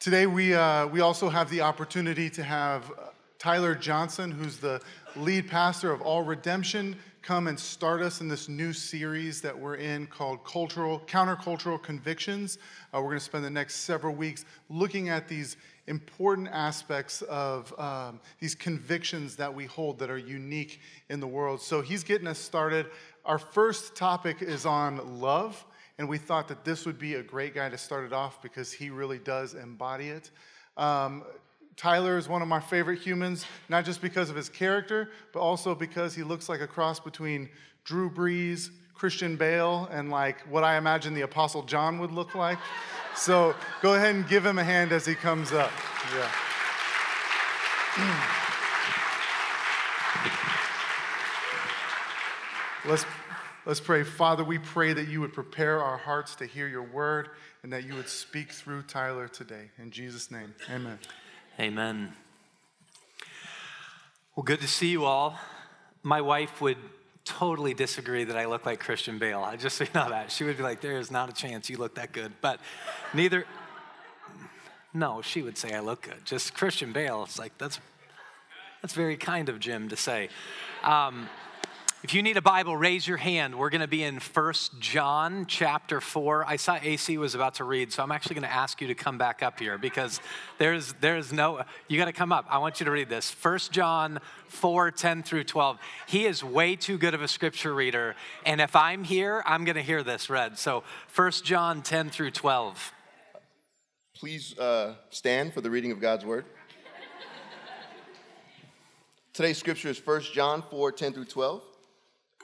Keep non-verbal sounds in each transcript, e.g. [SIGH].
Today, we, uh, we also have the opportunity to have uh, Tyler Johnson, who's the lead pastor of All Redemption, come and start us in this new series that we're in called Cultural Countercultural Convictions. Uh, we're going to spend the next several weeks looking at these important aspects of um, these convictions that we hold that are unique in the world. So he's getting us started. Our first topic is on love. And we thought that this would be a great guy to start it off because he really does embody it. Um, Tyler is one of my favorite humans, not just because of his character, but also because he looks like a cross between Drew Brees, Christian Bale, and like what I imagine the Apostle John would look like. So go ahead and give him a hand as he comes up. Yeah. [CLEARS THROAT] Let's Let's pray. Father, we pray that you would prepare our hearts to hear your word and that you would speak through Tyler today. In Jesus' name, amen. Amen. Well, good to see you all. My wife would totally disagree that I look like Christian Bale. I just so you know that. She would be like, there is not a chance you look that good. But neither, no, she would say I look good. Just Christian Bale, it's like, that's, that's very kind of Jim to say. Um, if you need a Bible, raise your hand. We're going to be in First John chapter 4. I saw AC was about to read, so I'm actually going to ask you to come back up here because there's there's no you got to come up. I want you to read this. First John 4, 10 through 12. He is way too good of a scripture reader, and if I'm here, I'm going to hear this read. So First John 10 through 12. Please uh, stand for the reading of God's word. Today's scripture is 1 John 4, 10 through 12.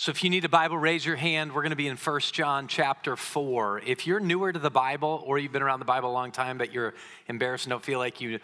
So if you need a Bible, raise your hand. We're going to be in 1 John chapter 4. If you're newer to the Bible or you've been around the Bible a long time but you're embarrassed and don't feel like you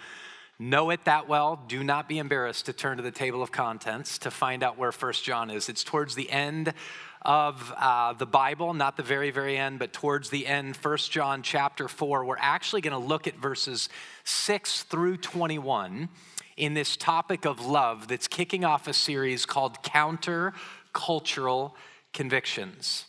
know it that well, do not be embarrassed to turn to the table of contents to find out where 1 John is. It's towards the end of uh, the Bible, not the very, very end, but towards the end, 1 John chapter 4. We're actually going to look at verses 6 through 21 in this topic of love that's kicking off a series called Counter cultural convictions.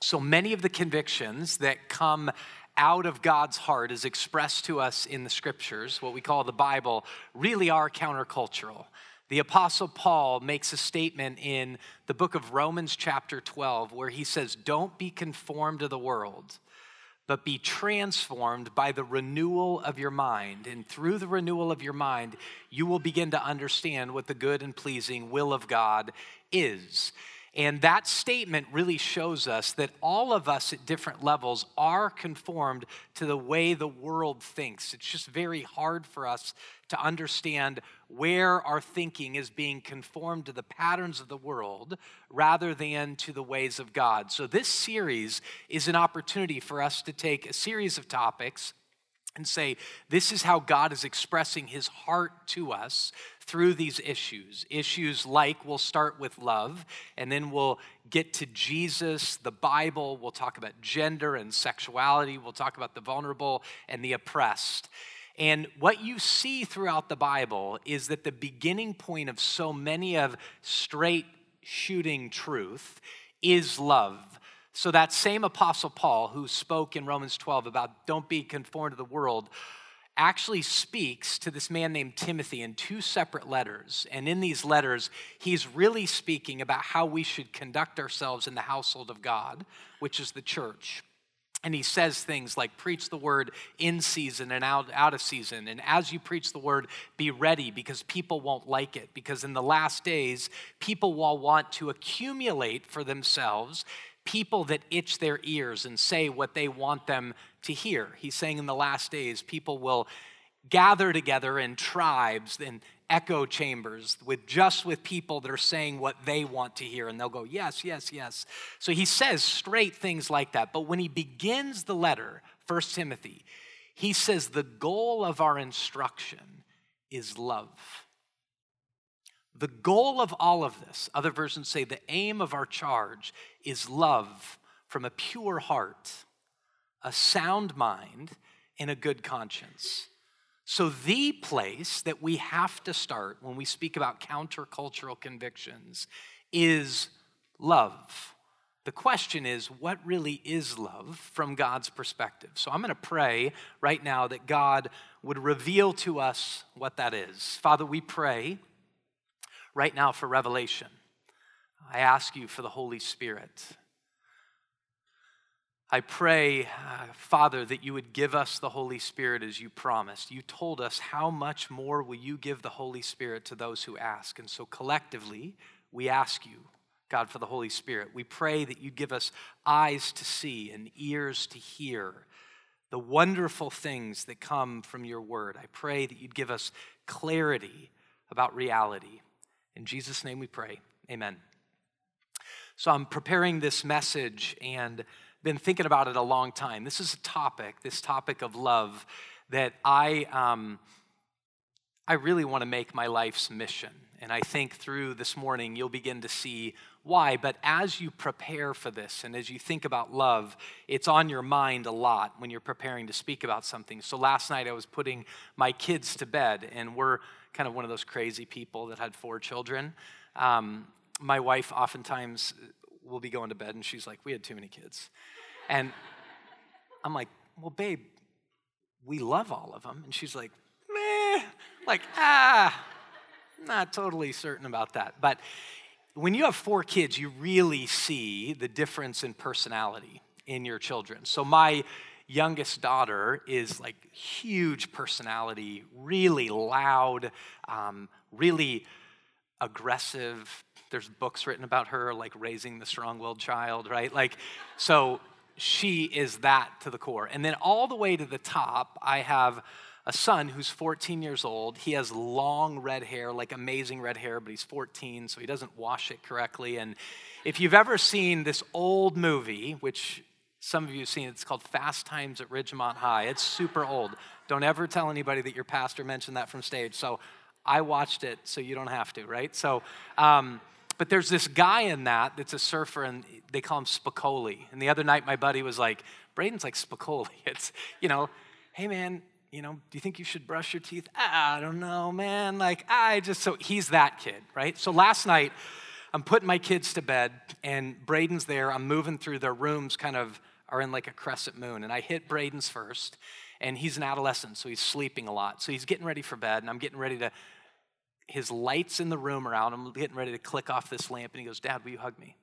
So many of the convictions that come out of God's heart as expressed to us in the scriptures, what we call the Bible, really are countercultural. The Apostle Paul makes a statement in the book of Romans, chapter 12, where he says, Don't be conformed to the world, but be transformed by the renewal of your mind. And through the renewal of your mind, you will begin to understand what the good and pleasing will of God is. And that statement really shows us that all of us at different levels are conformed to the way the world thinks. It's just very hard for us to understand where our thinking is being conformed to the patterns of the world rather than to the ways of God. So, this series is an opportunity for us to take a series of topics and say, This is how God is expressing his heart to us through these issues. Issues like we'll start with love, and then we'll get to Jesus, the Bible, we'll talk about gender and sexuality, we'll talk about the vulnerable and the oppressed. And what you see throughout the Bible is that the beginning point of so many of straight shooting truth is love. So, that same Apostle Paul who spoke in Romans 12 about don't be conformed to the world actually speaks to this man named Timothy in two separate letters. And in these letters, he's really speaking about how we should conduct ourselves in the household of God, which is the church. And he says things like, preach the word in season and out, out of season. And as you preach the word, be ready because people won't like it. Because in the last days, people will want to accumulate for themselves people that itch their ears and say what they want them to hear. He's saying in the last days, people will gather together in tribes and echo chambers with just with people that are saying what they want to hear and they'll go yes yes yes so he says straight things like that but when he begins the letter first timothy He says the goal of our instruction is love. The goal of all of this, other versions say the aim of our charge is love from a pure heart, a sound mind, and a good conscience. So, the place that we have to start when we speak about countercultural convictions is love. The question is, what really is love from God's perspective? So I'm going to pray right now that God would reveal to us what that is. Father, we pray right now for revelation. I ask you for the Holy Spirit. I pray, uh, Father, that you would give us the Holy Spirit as you promised. You told us how much more will you give the Holy Spirit to those who ask. And so collectively, we ask you God, for the Holy Spirit. We pray that you'd give us eyes to see and ears to hear the wonderful things that come from your word. I pray that you'd give us clarity about reality. In Jesus' name we pray. Amen. So I'm preparing this message and been thinking about it a long time. This is a topic, this topic of love, that I, um, I really want to make my life's mission. And I think through this morning, you'll begin to see why. But as you prepare for this and as you think about love, it's on your mind a lot when you're preparing to speak about something. So last night, I was putting my kids to bed, and we're kind of one of those crazy people that had four children. Um, my wife oftentimes will be going to bed, and she's like, We had too many kids. And I'm like, Well, babe, we love all of them. And she's like, Meh, like, ah not totally certain about that. But when you have four kids, you really see the difference in personality in your children. So my youngest daughter is like huge personality, really loud, um, really aggressive. There's books written about her, like raising the strong willed child, right? Like, so she is that to the core. And then all the way to the top, I have a son who's 14 years old. He has long red hair, like amazing red hair, but he's 14, so he doesn't wash it correctly. And if you've ever seen this old movie, which some of you have seen, it's called Fast Times at Ridgemont High. It's super old. Don't ever tell anybody that your pastor mentioned that from stage. So I watched it, so you don't have to, right? So, um, but there's this guy in that that's a surfer, and they call him Spicoli. And the other night, my buddy was like, Braden's like Spicoli. [LAUGHS] It's, you know, hey man, you know, do you think you should brush your teeth? Ah, I don't know, man. Like, I just, so he's that kid, right? So last night, I'm putting my kids to bed, and Braden's there. I'm moving through their rooms, kind of are in like a crescent moon. And I hit Braden's first, and he's an adolescent, so he's sleeping a lot. So he's getting ready for bed, and I'm getting ready to, his lights in the room around. I'm getting ready to click off this lamp, and he goes, Dad, will you hug me?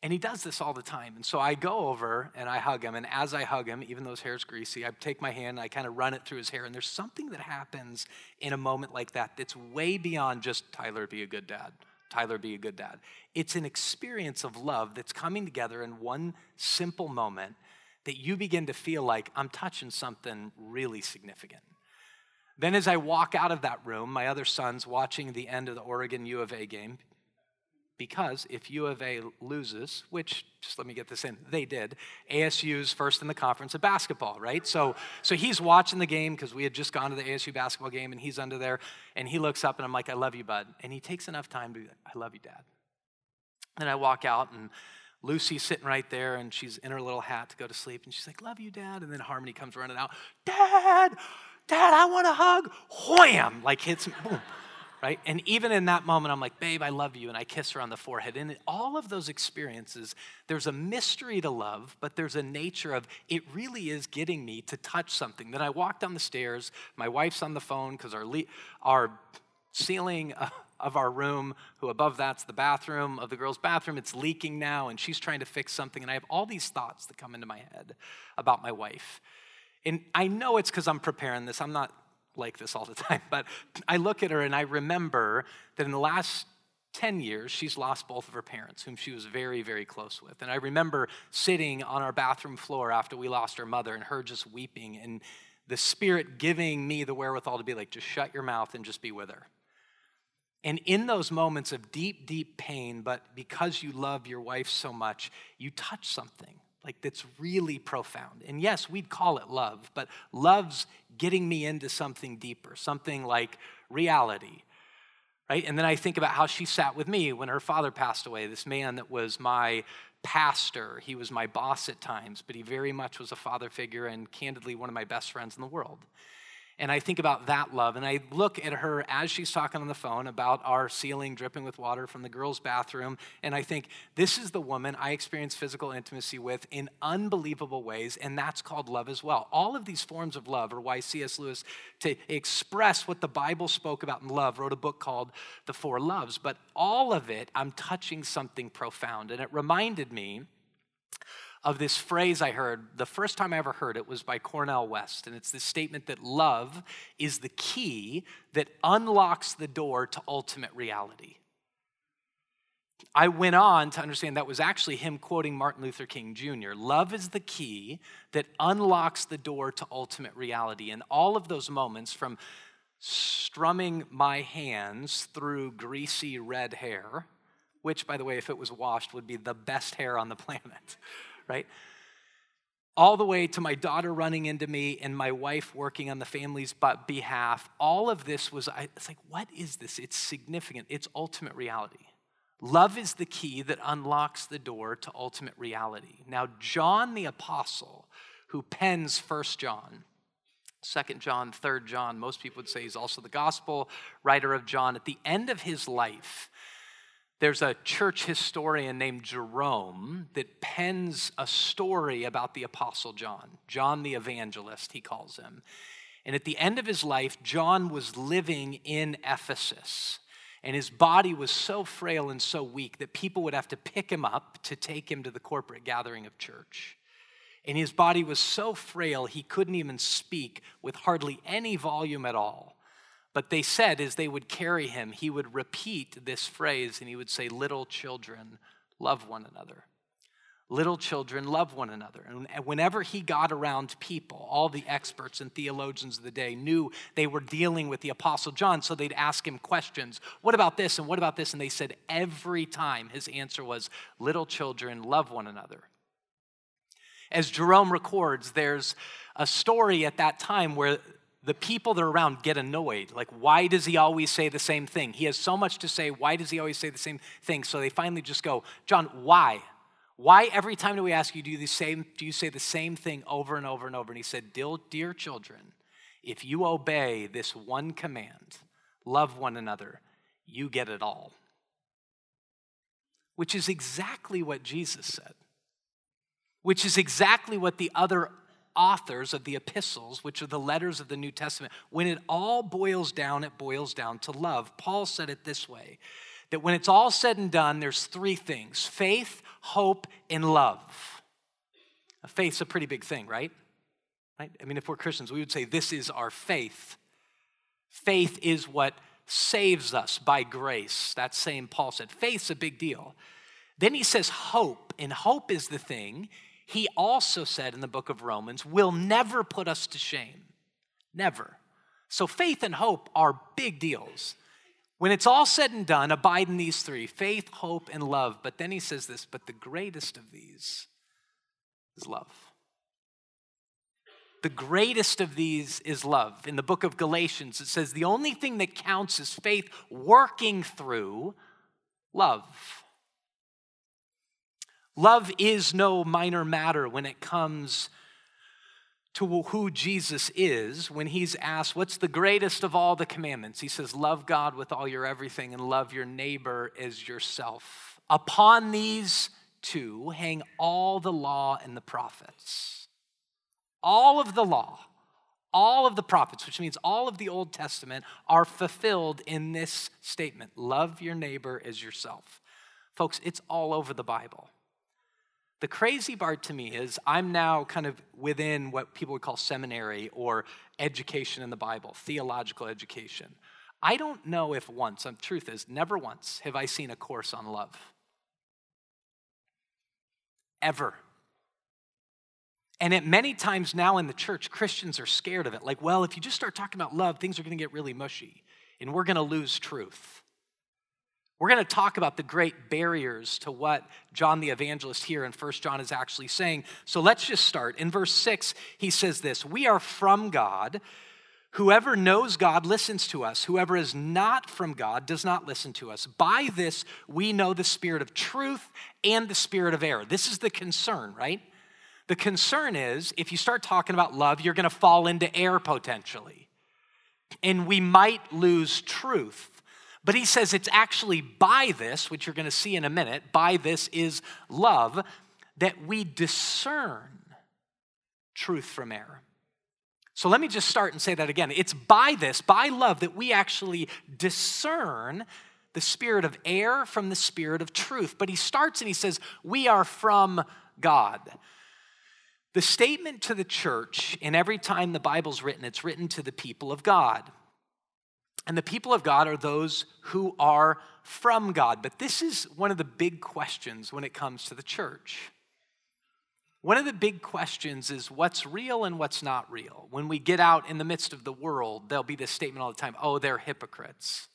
And he does this all the time. And so I go over and I hug him. And as I hug him, even though his hair's greasy, I take my hand and I kind of run it through his hair. And there's something that happens in a moment like that that's way beyond just Tyler, be a good dad. Tyler, be a good dad. It's an experience of love that's coming together in one simple moment that you begin to feel like I'm touching something really significant. Then, as I walk out of that room, my other son's watching the end of the Oregon U of A game. Because if U of A loses, which just let me get this in, they did. ASU's first in the conference of basketball, right? So, so he's watching the game because we had just gone to the ASU basketball game, and he's under there, and he looks up, and I'm like, "I love you, bud," and he takes enough time to, be, "I love you, dad." And I walk out, and Lucy's sitting right there, and she's in her little hat to go to sleep, and she's like, "Love you, dad," and then Harmony comes running out, "Dad, dad, I want a hug!" Wham! Like hits me, boom right? And even in that moment, I'm like, babe, I love you. And I kiss her on the forehead. And in all of those experiences, there's a mystery to love, but there's a nature of it really is getting me to touch something. Then I walk down the stairs. My wife's on the phone because our, le- our ceiling uh, of our room, who above that's the bathroom of the girls' bathroom, it's leaking now. And she's trying to fix something. And I have all these thoughts that come into my head about my wife. And I know it's because I'm preparing this. I'm not like this all the [LAUGHS] time, but I look at her and I remember that in the last 10 years, she's lost both of her parents, whom she was very, very close with. And I remember sitting on our bathroom floor after we lost her mother and her just weeping and the Spirit giving me the wherewithal to be like, just shut your mouth and just be with her. And in those moments of deep, deep pain, but because you love your wife so much, you touch something like that's really profound. And yes, we'd call it love, but love's getting me into something deeper, something like reality. Right? And then I think about how she sat with me when her father passed away, this man that was my pastor. He was my boss at times, but he very much was a father figure and candidly one of my best friends in the world. And I think about that love. And I look at her as she's talking on the phone about our ceiling dripping with water from the girls' bathroom. And I think, this is the woman I experience physical intimacy with in unbelievable ways. And that's called love as well. All of these forms of love are why C.S. Lewis, to express what the Bible spoke about in love, wrote a book called The Four Loves. But all of it, I'm touching something profound. And it reminded me of this phrase I heard. The first time I ever heard it was by Cornel West, and it's this statement that love is the key that unlocks the door to ultimate reality. I went on to understand that was actually him quoting Martin Luther King Jr. Love is the key that unlocks the door to ultimate reality. And all of those moments from strumming my hands through greasy red hair, which, by the way, if it was washed, would be the best hair on the [LAUGHS] planet right? All the way to my daughter running into me and my wife working on the family's behalf. All of this was, I, it's like, what is this? It's significant. It's ultimate reality. Love is the key that unlocks the door to ultimate reality. Now, John the Apostle, who pens First John, Second John, Third John, most people would say he's also the gospel writer of John. At the end of his life, there's a church historian named Jerome that pens a story about the Apostle John, John the Evangelist, he calls him. And at the end of his life, John was living in Ephesus. And his body was so frail and so weak that people would have to pick him up to take him to the corporate gathering of church. And his body was so frail, he couldn't even speak with hardly any volume at all. But they said as they would carry him, he would repeat this phrase and he would say, Little children, love one another. Little children, love one another. And whenever he got around people, all the experts and theologians of the day knew they were dealing with the Apostle John, so they'd ask him questions. What about this and what about this? And they said every time his answer was, Little children, love one another. As Jerome records, there's a story at that time where the people that are around get annoyed. Like, why does he always say the same thing? He has so much to say. Why does he always say the same thing? So they finally just go, John, why? Why every time do we ask you, do you, the same, do you say the same thing over and over and over? And he said, Dear children, if you obey this one command, love one another, you get it all. Which is exactly what Jesus said, which is exactly what the other authors of the epistles, which are the letters of the New Testament, when it all boils down, it boils down to love. Paul said it this way that when it's all said and done, there's three things faith, hope, and love. faith's a pretty big thing, right? Right? I mean, if we're Christians, we would say this is our faith. Faith is what saves us by grace. That same Paul said. Faith's a big deal. Then he says hope, and hope is the thing he also said in the book of Romans, will never put us to shame. Never. So faith and hope are big deals. When it's all said and done, abide in these three faith, hope, and love. But then he says this, but the greatest of these is love. The greatest of these is love. In the book of Galatians, it says the only thing that counts is faith working through love. Love is no minor matter when it comes to who Jesus is. When he's asked, What's the greatest of all the commandments? He says, Love God with all your everything and love your neighbor as yourself. Upon these two hang all the law and the prophets. All of the law, all of the prophets, which means all of the Old Testament, are fulfilled in this statement love your neighbor as yourself. Folks, it's all over the Bible. The crazy part to me is I'm now kind of within what people would call seminary or education in the Bible, theological education. I don't know if once, the truth is, never once have I seen a course on love. Ever. And at many times now in the church, Christians are scared of it. Like, well, if you just start talking about love, things are going to get really mushy and we're going to lose truth. We're going to talk about the great barriers to what John the evangelist here in 1 John is actually saying. So let's just start. In verse 6, he says this We are from God. Whoever knows God listens to us. Whoever is not from God does not listen to us. By this, we know the spirit of truth and the spirit of error. This is the concern, right? The concern is if you start talking about love, you're going to fall into error potentially. And we might lose truth. But he says it's actually by this, which you're going to see in a minute, by this is love, that we discern truth from error. So let me just start and say that again. It's by this, by love, that we actually discern the spirit of error from the spirit of truth. But he starts and he says, We are from God. The statement to the church, and every time the Bible's written, it's written to the people of God. And the people of God are those who are from God. But this is one of the big questions when it comes to the church. One of the big questions is what's real and what's not real. When we get out in the midst of the world, there'll be this statement all the time oh, they're hypocrites.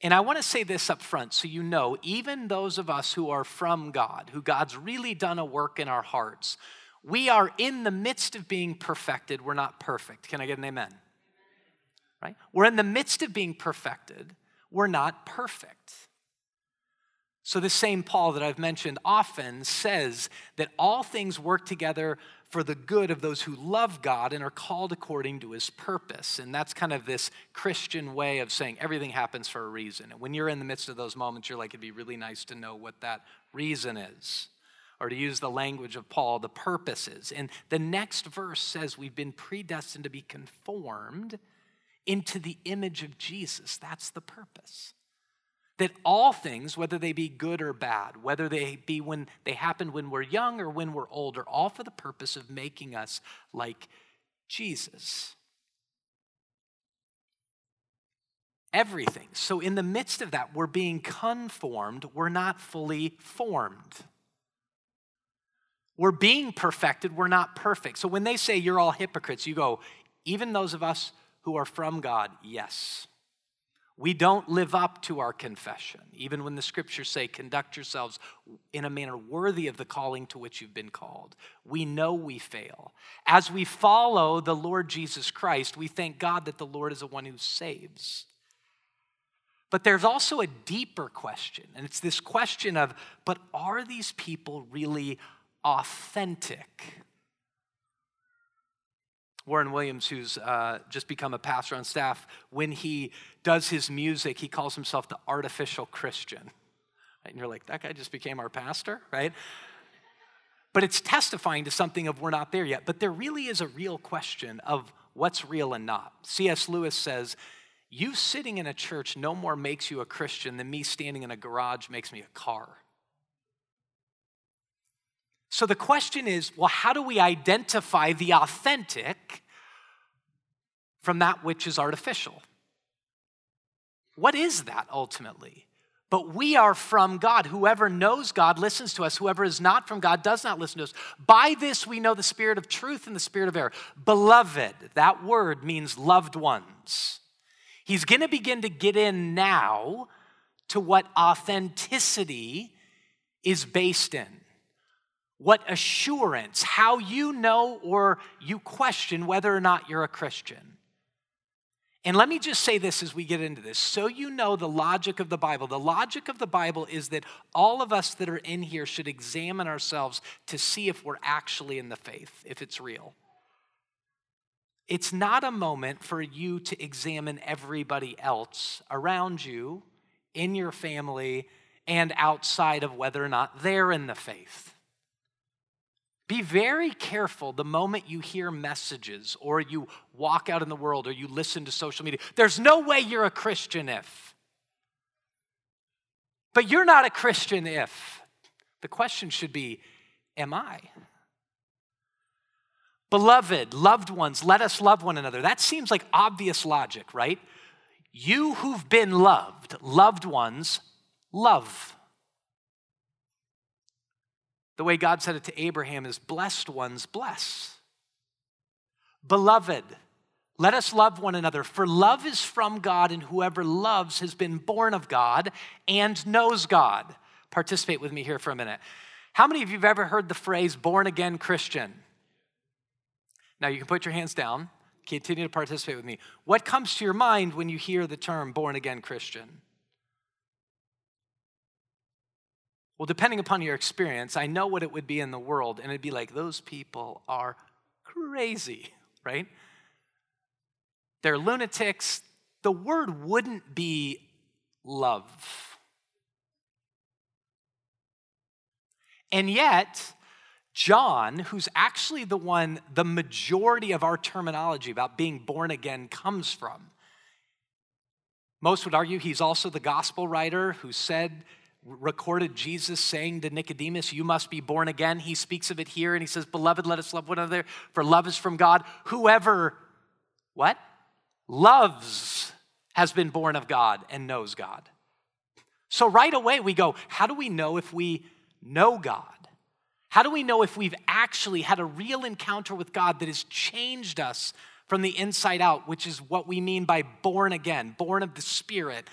And I want to say this up front so you know, even those of us who are from God, who God's really done a work in our hearts, we are in the midst of being perfected. We're not perfect. Can I get an amen? Right? We're in the midst of being perfected. We're not perfect. So, the same Paul that I've mentioned often says that all things work together for the good of those who love God and are called according to his purpose. And that's kind of this Christian way of saying everything happens for a reason. And when you're in the midst of those moments, you're like, it'd be really nice to know what that reason is. Or to use the language of Paul, the purpose is. And the next verse says we've been predestined to be conformed into the image of Jesus. That's the purpose that all things, whether they be good or bad, whether they be when they happen when we're young or when we're old, are all for the purpose of making us like Jesus. Everything. So, in the midst of that, we're being conformed, we're not fully formed. We're being perfected, we're not perfect. So, when they say you're all hypocrites, you go, even those of us who are from God, yes. We don't live up to our confession, even when the scriptures say, conduct yourselves in a manner worthy of the calling to which you've been called. We know we fail. As we follow the Lord Jesus Christ, we thank God that the Lord is the one who saves. But there's also a deeper question, and it's this question of, but are these people really authentic? Warren Williams, who's uh, just become a pastor on staff, when he does his music, he calls himself the artificial Christian. And you're like, that guy just became our pastor, right? But it's testifying to something of we're not there yet. But there really is a real question of what's real and not. C.S. Lewis says, You sitting in a church no more makes you a Christian than me standing in a garage makes me a car. So the question is well, how do we identify the authentic from that which is artificial? What is that ultimately? But we are from God. Whoever knows God listens to us. Whoever is not from God does not listen to us. By this we know the spirit of truth and the spirit of error. Beloved, that word means loved ones. He's going to begin to get in now to what authenticity is based in what assurance, how you know or you question whether or not you're a Christian. And let me just say this as we get into this. So you know the logic of the Bible. The logic of the Bible is that all of us that are in here should examine ourselves to see if we're actually in the faith, if it's real. It's not a moment for you to examine everybody else around you, in your family, and outside of whether or not they're in the faith. Be very careful the moment you hear messages or you walk out in the world or you listen to social media. There's no way you're a Christian if. But you're not a Christian if. The question should be Am I? Beloved, loved ones, let us love one another. That seems like obvious logic, right? You who've been loved, loved ones, love. The way God said it to Abraham is blessed ones bless. Beloved, Let us love one another, for love is from God, and whoever loves has been born of God and knows God. Participate with me here for a minute. How many of you have ever heard the phrase born again Christian? Now you can put your hands down, continue to participate with me. What comes to your mind when you hear the term born again Christian? Well, depending upon your experience, I know what it would be in the world, and it'd be like, those people are crazy, [LAUGHS] right? They're lunatics. The word wouldn't be love. And yet, John, who's actually the one the majority of our terminology about being born again comes from, most would argue he's also the gospel writer who said, recorded Jesus saying to Nicodemus, You must be born again. He speaks of it here and he says, Beloved, let us love one another, for love is from God. Whoever, what? Loves has been born of God and knows God. So right away we go, How do we know if we know God? How do we know if we've actually had a real encounter with God that has changed us from the inside out, which is what we mean by born again, born of the Spirit?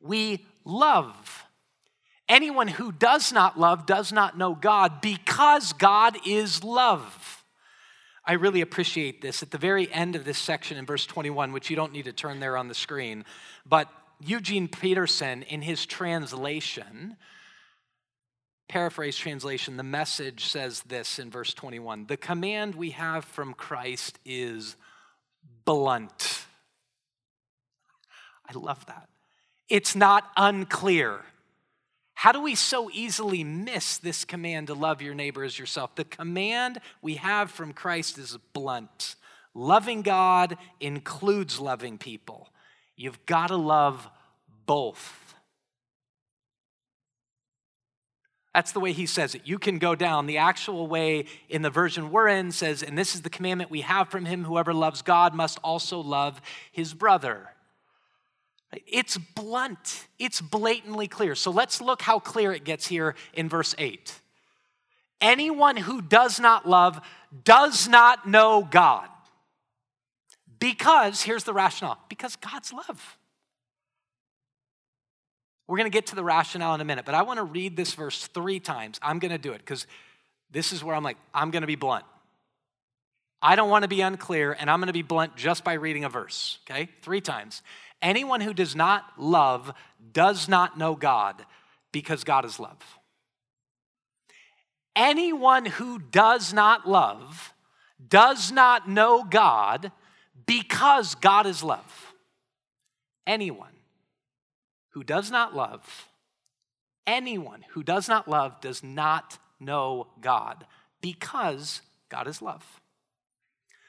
We love. Anyone who does not love does not know God because God is love. I really appreciate this. At the very end of this section in verse 21, which you don't need to turn there on the screen, but Eugene Peterson, in his translation, paraphrase translation, the message says this in verse 21 The command we have from Christ is blunt. I love that. It's not unclear. How do we so easily miss this command to love your neighbor as yourself? The command we have from Christ is blunt. Loving God includes loving people. You've got to love both. That's the way he says it. You can go down. The actual way in the version we're in says, and this is the commandment we have from him whoever loves God must also love his brother. It's blunt, it's blatantly clear. So let's look how clear it gets here in verse 8. Anyone who does not love does not know God. Because, here's the rationale because God's love. We're going to get to the rationale in a minute, but I want to read this verse three times. I'm going to do it because this is where I'm like, I'm going to be blunt. I don't want to be unclear, and I'm going to be blunt just by reading a verse, okay? Three times. Anyone who does not love does not know God because God is love. Anyone who does not love does not know God because God is love. Anyone who does not love, anyone who does not love does not know God because God is love.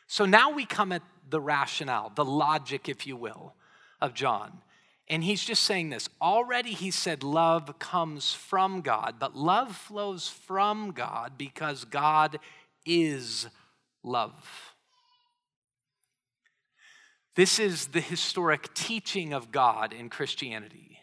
So now we come at the rationale, the logic, if you will, of John. And he's just saying this. Already he said love comes from God, but love flows from God because God is love. This is the historic teaching of God in Christianity.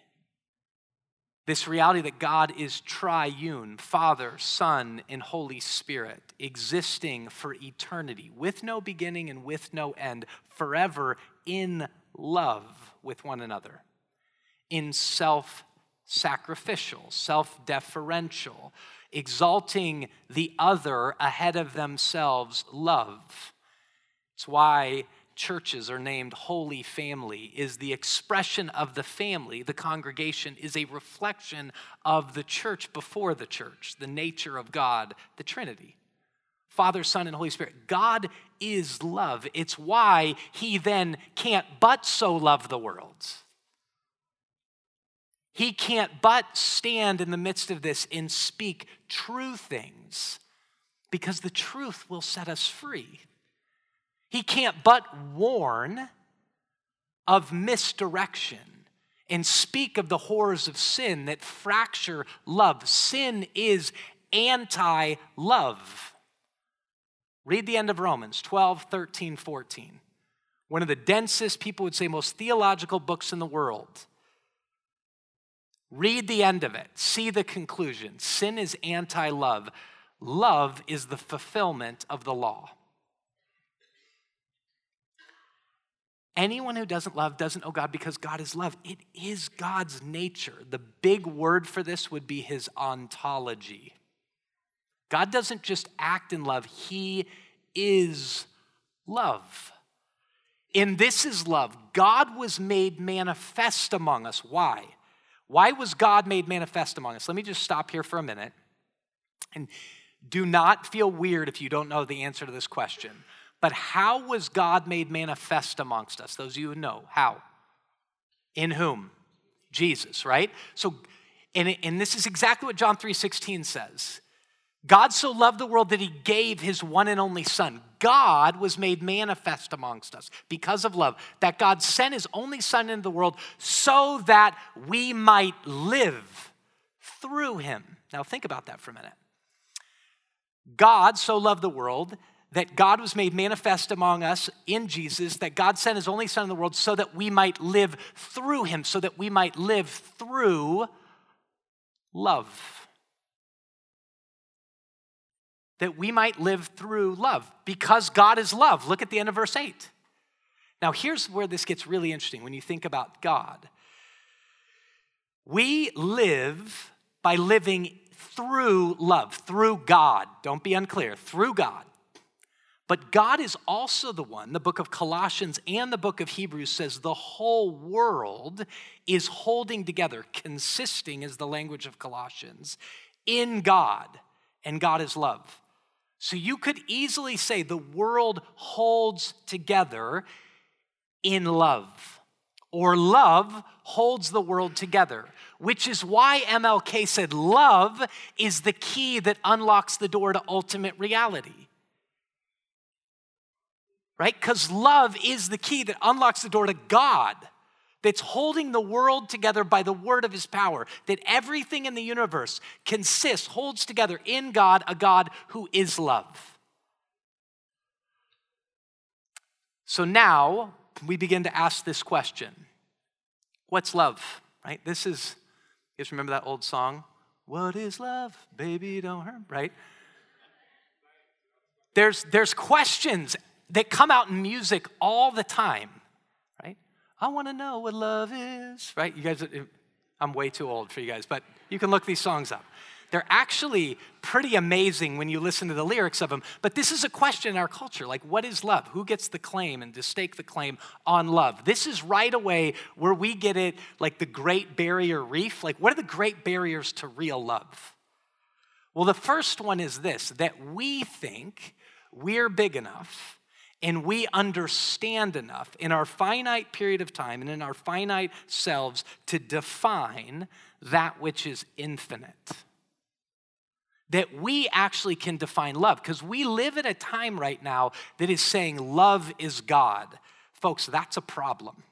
This reality that God is triune, Father, Son, and Holy Spirit, existing for eternity, with no beginning and with no end, forever in love with one another, in self sacrificial, self deferential, exalting the other ahead of themselves love. It's why churches are named holy family is the expression of the family the congregation is a reflection of the church before the church the nature of god the trinity Father, Son, and Holy Spirit. God is love. It's why he then can't but so love the world. He can't but stand in the midst of this and speak true things because the truth will set us free. He can't but warn of misdirection and speak of the horrors of sin that fracture love. Sin is anti love. Read the end of Romans 12, 13, 14. One of the densest, people would say, most theological books in the world. Read the end of it. See the conclusion. Sin is anti love. Love is the fulfillment of the law. Anyone who doesn't love doesn't know God because God is love. It is God's nature. The big word for this would be his ontology. God doesn't just act in love, he is love. In this is love. God was made manifest among us. Why? Why was God made manifest among us? Let me just stop here for a minute. And do not feel weird if you don't know the answer to this question. But how was God made manifest amongst us? Those of you who know, how? In whom? Jesus, right? So, and, and this is exactly what John 3:16 says. God so loved the world that he gave his one and only son. God was made manifest amongst us because of love, that God sent his only son into the world so that we might live through him. Now, think about that for a minute. God so loved the world that God was made manifest among us in Jesus, that God sent his only Son in the world so that we might live through him, so that we might live through love. That we might live through love because God is love. Look at the end of verse 8. Now, here's where this gets really interesting when you think about God. We live by living through love, through God. Don't be unclear, through God. But God is also the one, the book of Colossians and the book of Hebrews says the whole world is holding together, consisting is the language of Colossians, in God, and God is love. So you could easily say the world holds together in love, or love holds the world together which is why MLK said love is the key that unlocks the door to ultimate reality. Right? Because love is the key that unlocks the door to God, that's holding the world together by the word of his power, that everything in the universe consists, holds together in God, a God who is love. So now we begin to ask this question What's love? Right? This is you guys remember that old song? What is love? Baby, don't hurt, right? There's, there's questions that come out in music all the time? I want to know what love is, right? You guys, I'm way too old for you guys, but you can look these songs up. They're actually pretty amazing when you listen to the lyrics of them. But this is a question in our culture like, what is love? Who gets the claim and to stake the claim on love? This is right away where we get it like the Great Barrier Reef. Like, what are the great barriers to real love? Well, the first one is this that we think we're big enough and we understand enough in our finite period of time and in our finite selves to define that which is infinite that we actually can define love because we live at a time right now that is saying love is God. Folks, that's a problem.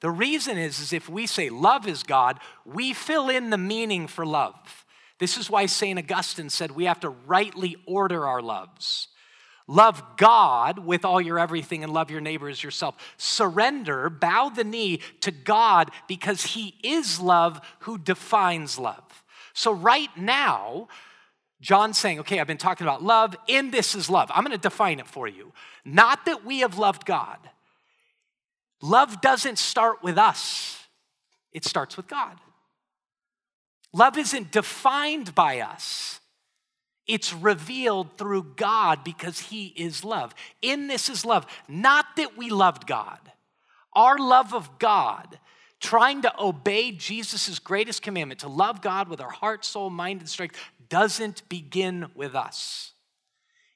The reason is, is if we say love is God, we fill in the meaning for love. This is why St. Augustine said we have to rightly order our loves. Love God with all your everything and love your neighbor as yourself. Surrender, bow the knee to God because He is love who defines love. So, right now, John's saying, okay, I've been talking about love, and this is love. I'm going to define it for you. Not that we have loved God. Love doesn't start with us, it starts with God. Love isn't defined by us. It's revealed through God because He is love. In this is love. Not that we loved God. Our love of God trying to obey Jesus' greatest commandment, to love God with our heart, soul, mind, and strength, doesn't begin with us.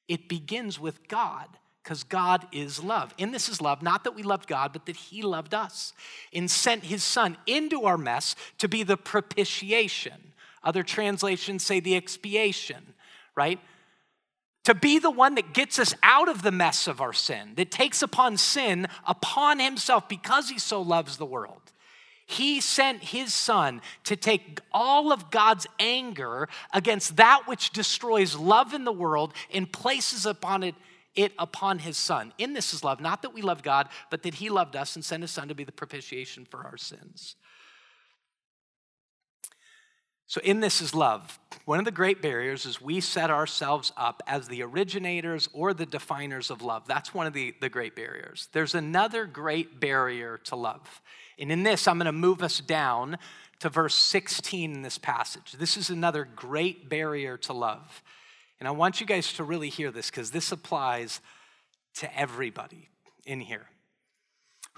It begins with God because God is love. In this is love, not that we loved God, but that He loved us and sent His Son into our mess to be the propitiation. Other translations say the expiation, right? To be the one that gets us out of the mess of our sin, that takes upon sin upon Himself because He so loves the world. He sent his son to take all of God's anger against that which destroys love in the world and places upon it it upon his son. In this is love, not that we love God, but that he loved us and sent his son to be the propitiation for our sins. So, in this is love. One of the great barriers is we set ourselves up as the originators or the definers of love. That's one of the, the great barriers. There's another great barrier to love. And in this, I'm going to move us down to verse 16 in this passage. This is another great barrier to love. And I want you guys to really hear this because this applies to everybody in here.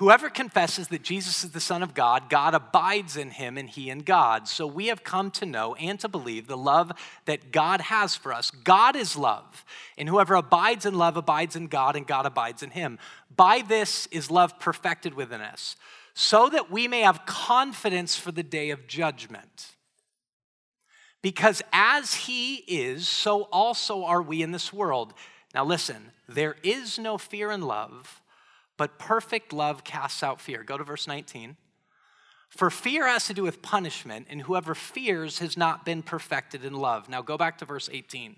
Whoever confesses that Jesus is the Son of God, God abides in him and he in God. So we have come to know and to believe the love that God has for us. God is love, and whoever abides in love abides in God, and God abides in him. By this is love perfected within us, so that we may have confidence for the day of judgment. Because as he is, so also are we in this world. Now listen, there is no fear in love but perfect love casts out fear. Go to verse 19. For fear has to do with punishment, and whoever fears has not been perfected in love. Now go back to verse 18.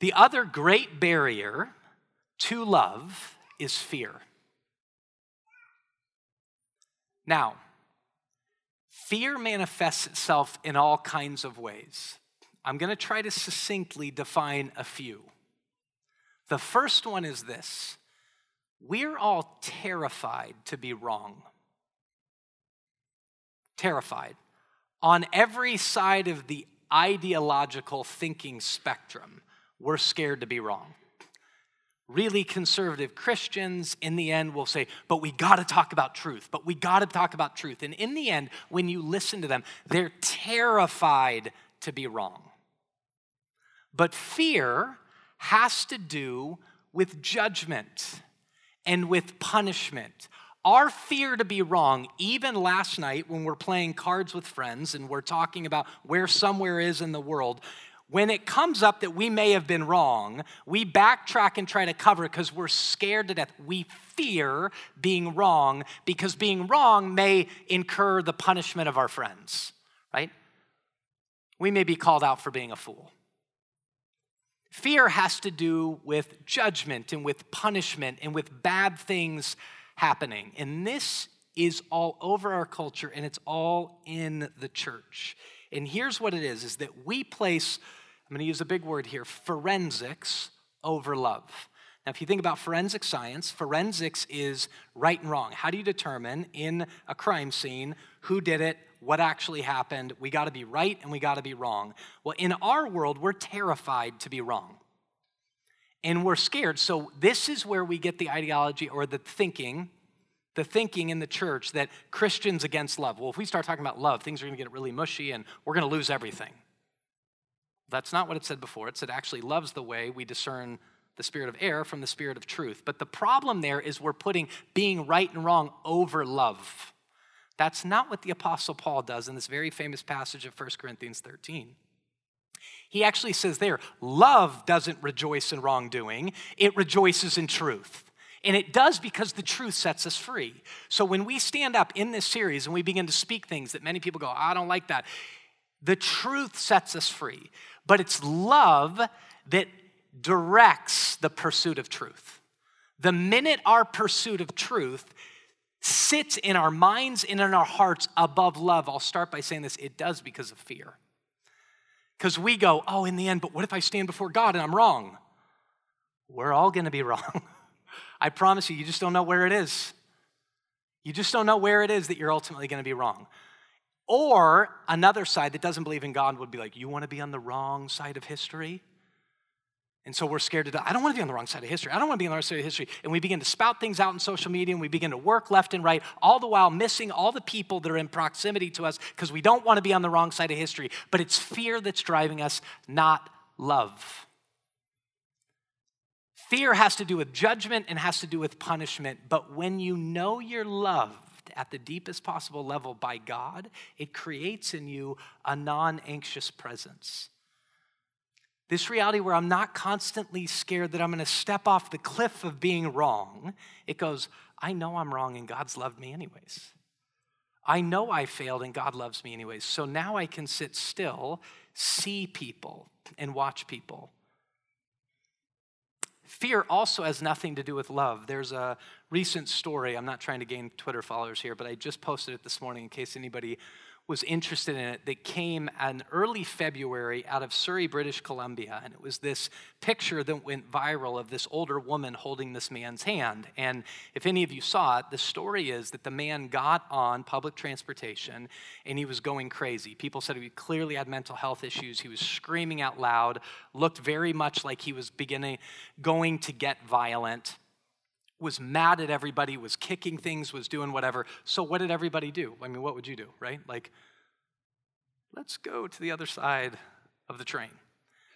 The other great barrier to love is fear. Now, fear manifests itself in all kinds of ways. I'm going to try to succinctly define a few. The first one is this we're all terrified to be wrong. Terrified. On every side of the ideological thinking spectrum, we're scared to be wrong. Really conservative Christians, in the end, will say, but we gotta talk about truth, but we gotta talk about truth. And in the end, when you listen to them, they're terrified to be wrong. But fear has to do with judgment and with punishment. Our fear to be wrong, even last night when we're playing cards with friends and we're talking about where somewhere is in the world, when it comes up that we may have been wrong, we backtrack and try to cover because we're scared to death. We fear being wrong because being wrong may incur the punishment of our friends, right? We may be called out for being a fool. Fear has to do with judgment and with punishment and with bad things happening. And this is all over our culture and it's all in the church. And here's what it is is that we place I'm going to use a big word here, forensics over love. Now, if you think about forensic science, forensics is right and wrong. How do you determine in a crime scene who did it, what actually happened? We got to be right and we got to be wrong. Well, in our world, we're terrified to be wrong. And we're scared. So, this is where we get the ideology or the thinking, the thinking in the church that Christians against love. Well, if we start talking about love, things are going to get really mushy and we're going to lose everything. That's not what it said before. It said actually loves the way we discern the spirit of error from the spirit of truth. But the problem there is we're putting being right and wrong over love. That's not what the Apostle Paul does in this very famous passage of 1 Corinthians 13. He actually says there, love doesn't rejoice in wrongdoing, it rejoices in truth. And it does because the truth sets us free. So when we stand up in this series and we begin to speak things that many people go, I don't like that, the truth sets us free. But it's love that directs the pursuit of truth. The minute our pursuit of truth sits in our minds and in our hearts above love, I'll start by saying this it does because of fear. Because we go, oh, in the end, but what if I stand before God and I'm wrong? We're all gonna be [LAUGHS] wrong. I promise you, you just don't know where it is. You just don't know where it is that you're ultimately gonna be wrong. Or another side that doesn't believe in God would be like, you wanna be on the wrong side of history? And so we're scared to die. I don't want to be on the wrong side of history. I don't want to be on the wrong side of history. And we begin to spout things out in social media and we begin to work left and right, all the while missing all the people that are in proximity to us because we don't want to be on the wrong side of history. But it's fear that's driving us, not love. Fear has to do with judgment and has to do with punishment. But when you know you're loved at the deepest possible level by God, it creates in you a non anxious presence. This reality where I'm not constantly scared that I'm going to step off the cliff of being wrong. It goes, I know I'm wrong and God's loved me anyways. I know I failed and God loves me anyways. So now I can sit still, see people, and watch people. Fear also has nothing to do with love. There's a recent story. I'm not trying to gain Twitter followers here, but I just posted it this morning in case anybody was interested in it that came in early February out of Surrey, British Columbia. And it was this picture that went viral of this older woman holding this man's hand. And if any of you saw it, the story is that the man got on public transportation and he was going crazy. People said he clearly had mental health issues. He was screaming out loud, looked very much like he was beginning going to get violent was mad at everybody, was kicking things, was doing whatever. So, what did everybody do? I mean, what would you do, right? Like, let's go to the other side of the train.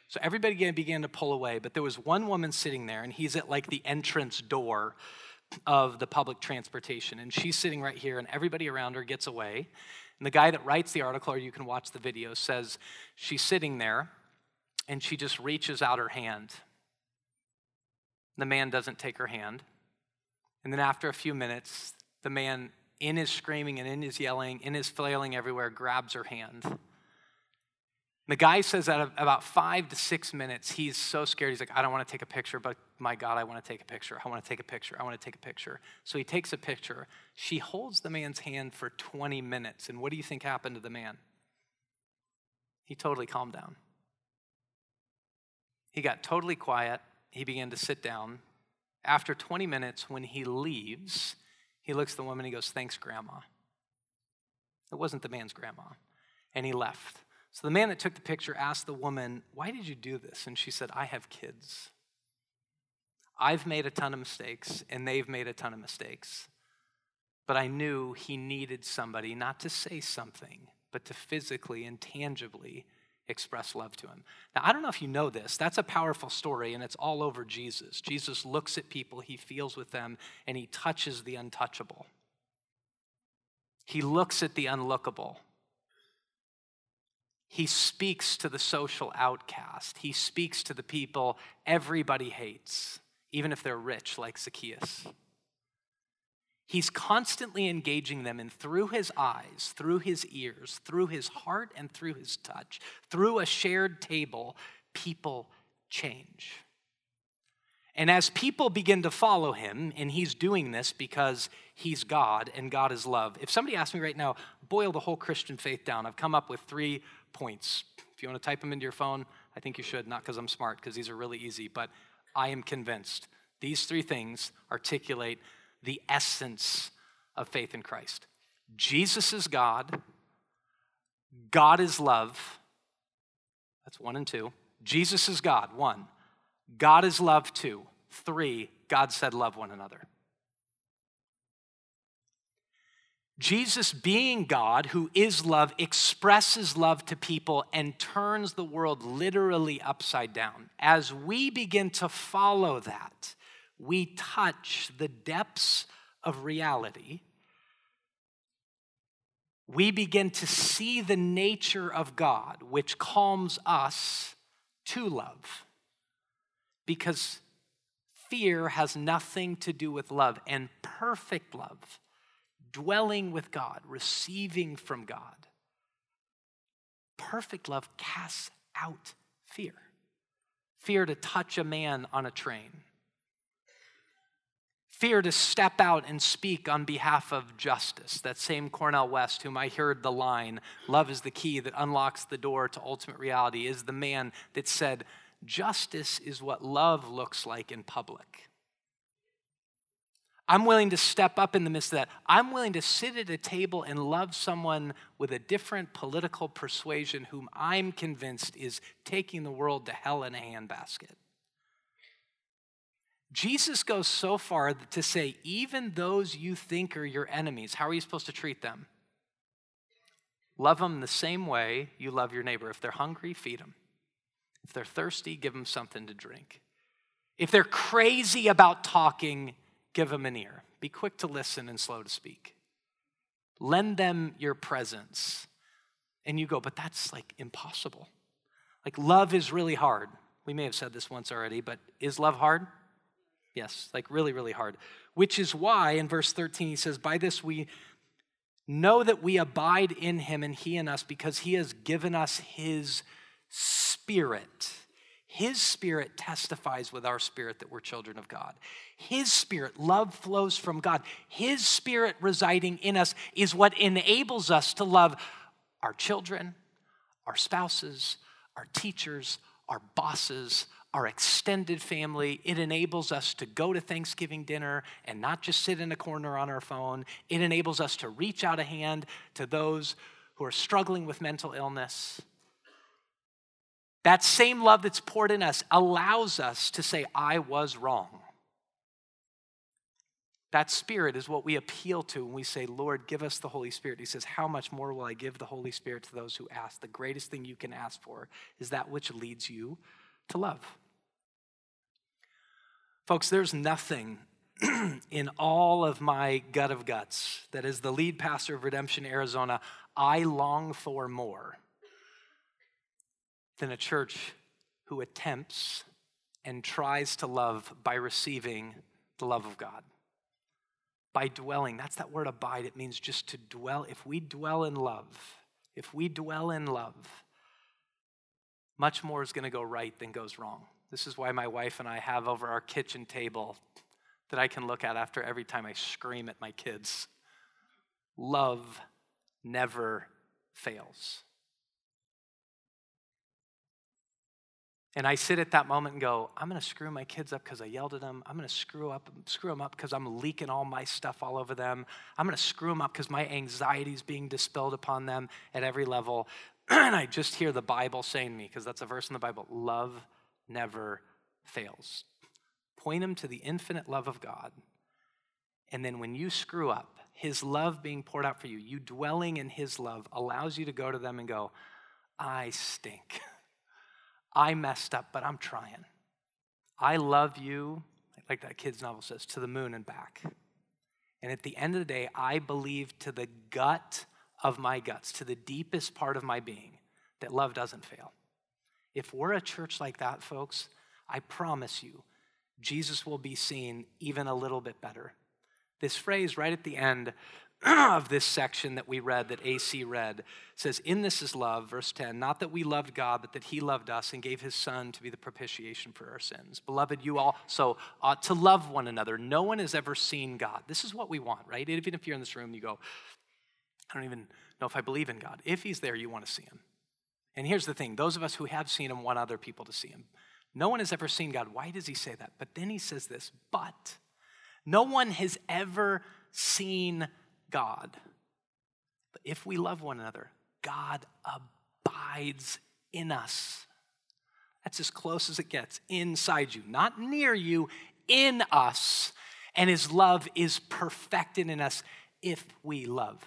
So, everybody began to pull away, but there was one woman sitting there, and he's at like the entrance door of the public transportation. And she's sitting right here, and everybody around her gets away. And the guy that writes the article, or you can watch the video, says she's sitting there and she just reaches out her hand. The man doesn't take her hand. And then after a few minutes, the man, in his screaming and in his yelling, in his flailing everywhere, grabs her hand. The guy says that about five to six minutes, he's so scared. He's like, I don't want to take a picture, but my God, I want to take a picture. I want to take a picture. I want to take a picture. So he takes a picture. She holds the man's hand for 20 minutes. And what do you think happened to the man? He totally calmed down. He got totally quiet. He began to sit down. After 20 minutes, when he leaves, he looks at the woman and he goes, Thanks, Grandma. It wasn't the man's grandma. And he left. So the man that took the picture asked the woman, Why did you do this? And she said, I have kids. I've made a ton of mistakes, and they've made a ton of mistakes. But I knew he needed somebody not to say something, but to physically and tangibly express love to him. Now, I don't know if you know this. That's a powerful story, and it's all over Jesus. Jesus looks at people, he feels with them, and he touches the untouchable. He looks at the unlookable. He speaks to the social outcast. He speaks to the people everybody hates, even if they're rich, like Zacchaeus. He's constantly engaging them, and through his eyes, through his ears, through his heart, and through his touch, through a shared table, people change. And as people begin to follow him, and he's doing this because he's God and God is love. If somebody asked me right now, boil the whole Christian faith down, I've come up with three points. If you want to type them into your phone, I think you should, not because I'm smart, because these are really easy, but I am convinced these three things articulate the essence of faith in Christ. Jesus is God, God is love. That's one and two. Jesus is God, one. God is love, two. Three, God said, love one another. Jesus, being God, who is love, expresses love to people and turns the world literally upside down. As we begin to follow that, we touch the depths of reality, we begin to see the nature of God, which calms us to love. Because fear has nothing to do with love, and perfect love, dwelling with God, receiving from God, perfect love casts out fear. Fear to touch a man on a train Fear to step out and speak on behalf of justice. That same Cornel West, whom I heard the line, love is the key that unlocks the door to ultimate reality, is the man that said, justice is what love looks like in public. I'm willing to step up in the midst of that. I'm willing to sit at a table and love someone with a different political persuasion whom I'm convinced is taking the world to hell in a handbasket. Jesus goes so far to say, even those you think are your enemies, how are you supposed to treat them? Love them the same way you love your neighbor. If they're hungry, feed them. If they're thirsty, give them something to drink. If they're crazy about talking, give them an ear. Be quick to listen and slow to speak. Lend them your presence. And you go, but that's like impossible. Like, love is really hard. We may have said this once already, but is love hard? Yes, like really, really hard. Which is why in verse 13 he says, By this we know that we abide in him and he in us because he has given us his spirit. His spirit testifies with our spirit that we're children of God. His spirit, love flows from God. His spirit residing in us is what enables us to love our children, our spouses, our teachers, our bosses, our extended family. It enables us to go to Thanksgiving dinner and not just sit in a corner on our phone. It enables us to reach out a hand to those who are struggling with mental illness. That same love that's poured in us allows us to say, I was wrong. That spirit is what we appeal to when we say, Lord, give us the Holy Spirit. He says, How much more will I give the Holy Spirit to those who ask? The greatest thing you can ask for is that which leads you to love. Folks, there's nothing [CLEARS THROAT] in all of my gut of guts that, as the lead pastor of Redemption Arizona, I long for more than a church who attempts and tries to love by receiving the love of God. By dwelling, that's that word abide. It means just to dwell. If we dwell in love, if we dwell in love, much more is going to go right than goes wrong. This is why my wife and I have over our kitchen table that I can look at after every time I scream at my kids. Love never fails. And I sit at that moment and go, I'm going to screw my kids up because I yelled at them. I'm going to screw up, screw them up because I'm leaking all my stuff all over them. I'm going to screw them up because my anxiety is being dispelled upon them at every level. [CLEARS THROAT] and I just hear the Bible saying to me, because that's a verse in the Bible love never fails. Point them to the infinite love of God. And then when you screw up, his love being poured out for you, you dwelling in his love allows you to go to them and go, I stink. [LAUGHS] I messed up, but I'm trying. I love you, like that kid's novel says, to the moon and back. And at the end of the day, I believe to the gut of my guts, to the deepest part of my being, that love doesn't fail. If we're a church like that, folks, I promise you, Jesus will be seen even a little bit better. This phrase right at the end [CLEARS THROAT] of this section that we read, that AC read, says, In this is love, verse 10, not that we loved God, but that He loved us and gave His Son to be the propitiation for our sins. Beloved, you also ought to love one another. No one has ever seen God. This is what we want, right? Even if you're in this room, you go, I don't even know if I believe in God. If He's there, you want to see Him. And here's the thing those of us who have seen Him want other people to see Him. No one has ever seen God. Why does He say that? But then He says this, but no one has ever seen God. But if we love one another, God abides in us. That's as close as it gets inside you, not near you, in us. And his love is perfected in us if we love.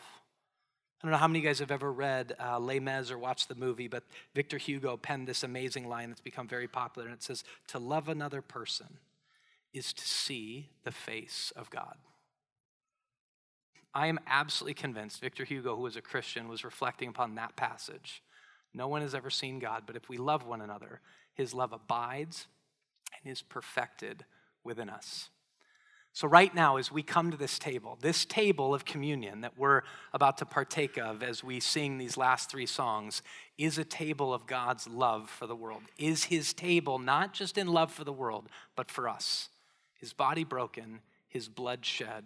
I don't know how many of you guys have ever read uh, Les Mis or watched the movie, but Victor Hugo penned this amazing line that's become very popular, and it says, To love another person is to see the face of God. I am absolutely convinced Victor Hugo, who was a Christian, was reflecting upon that passage. No one has ever seen God, but if we love one another, his love abides and is perfected within us. So, right now, as we come to this table, this table of communion that we're about to partake of as we sing these last three songs, is a table of God's love for the world. Is his table not just in love for the world, but for us? His body broken, his blood shed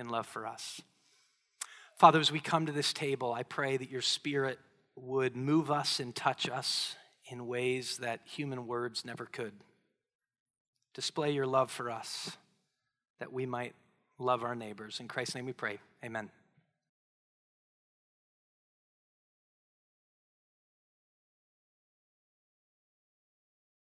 in love for us. Father, as we come to this table, I pray that your spirit would move us and touch us in ways that human words never could. Display your love for us that we might love our neighbors. In Christ's name we pray. Amen.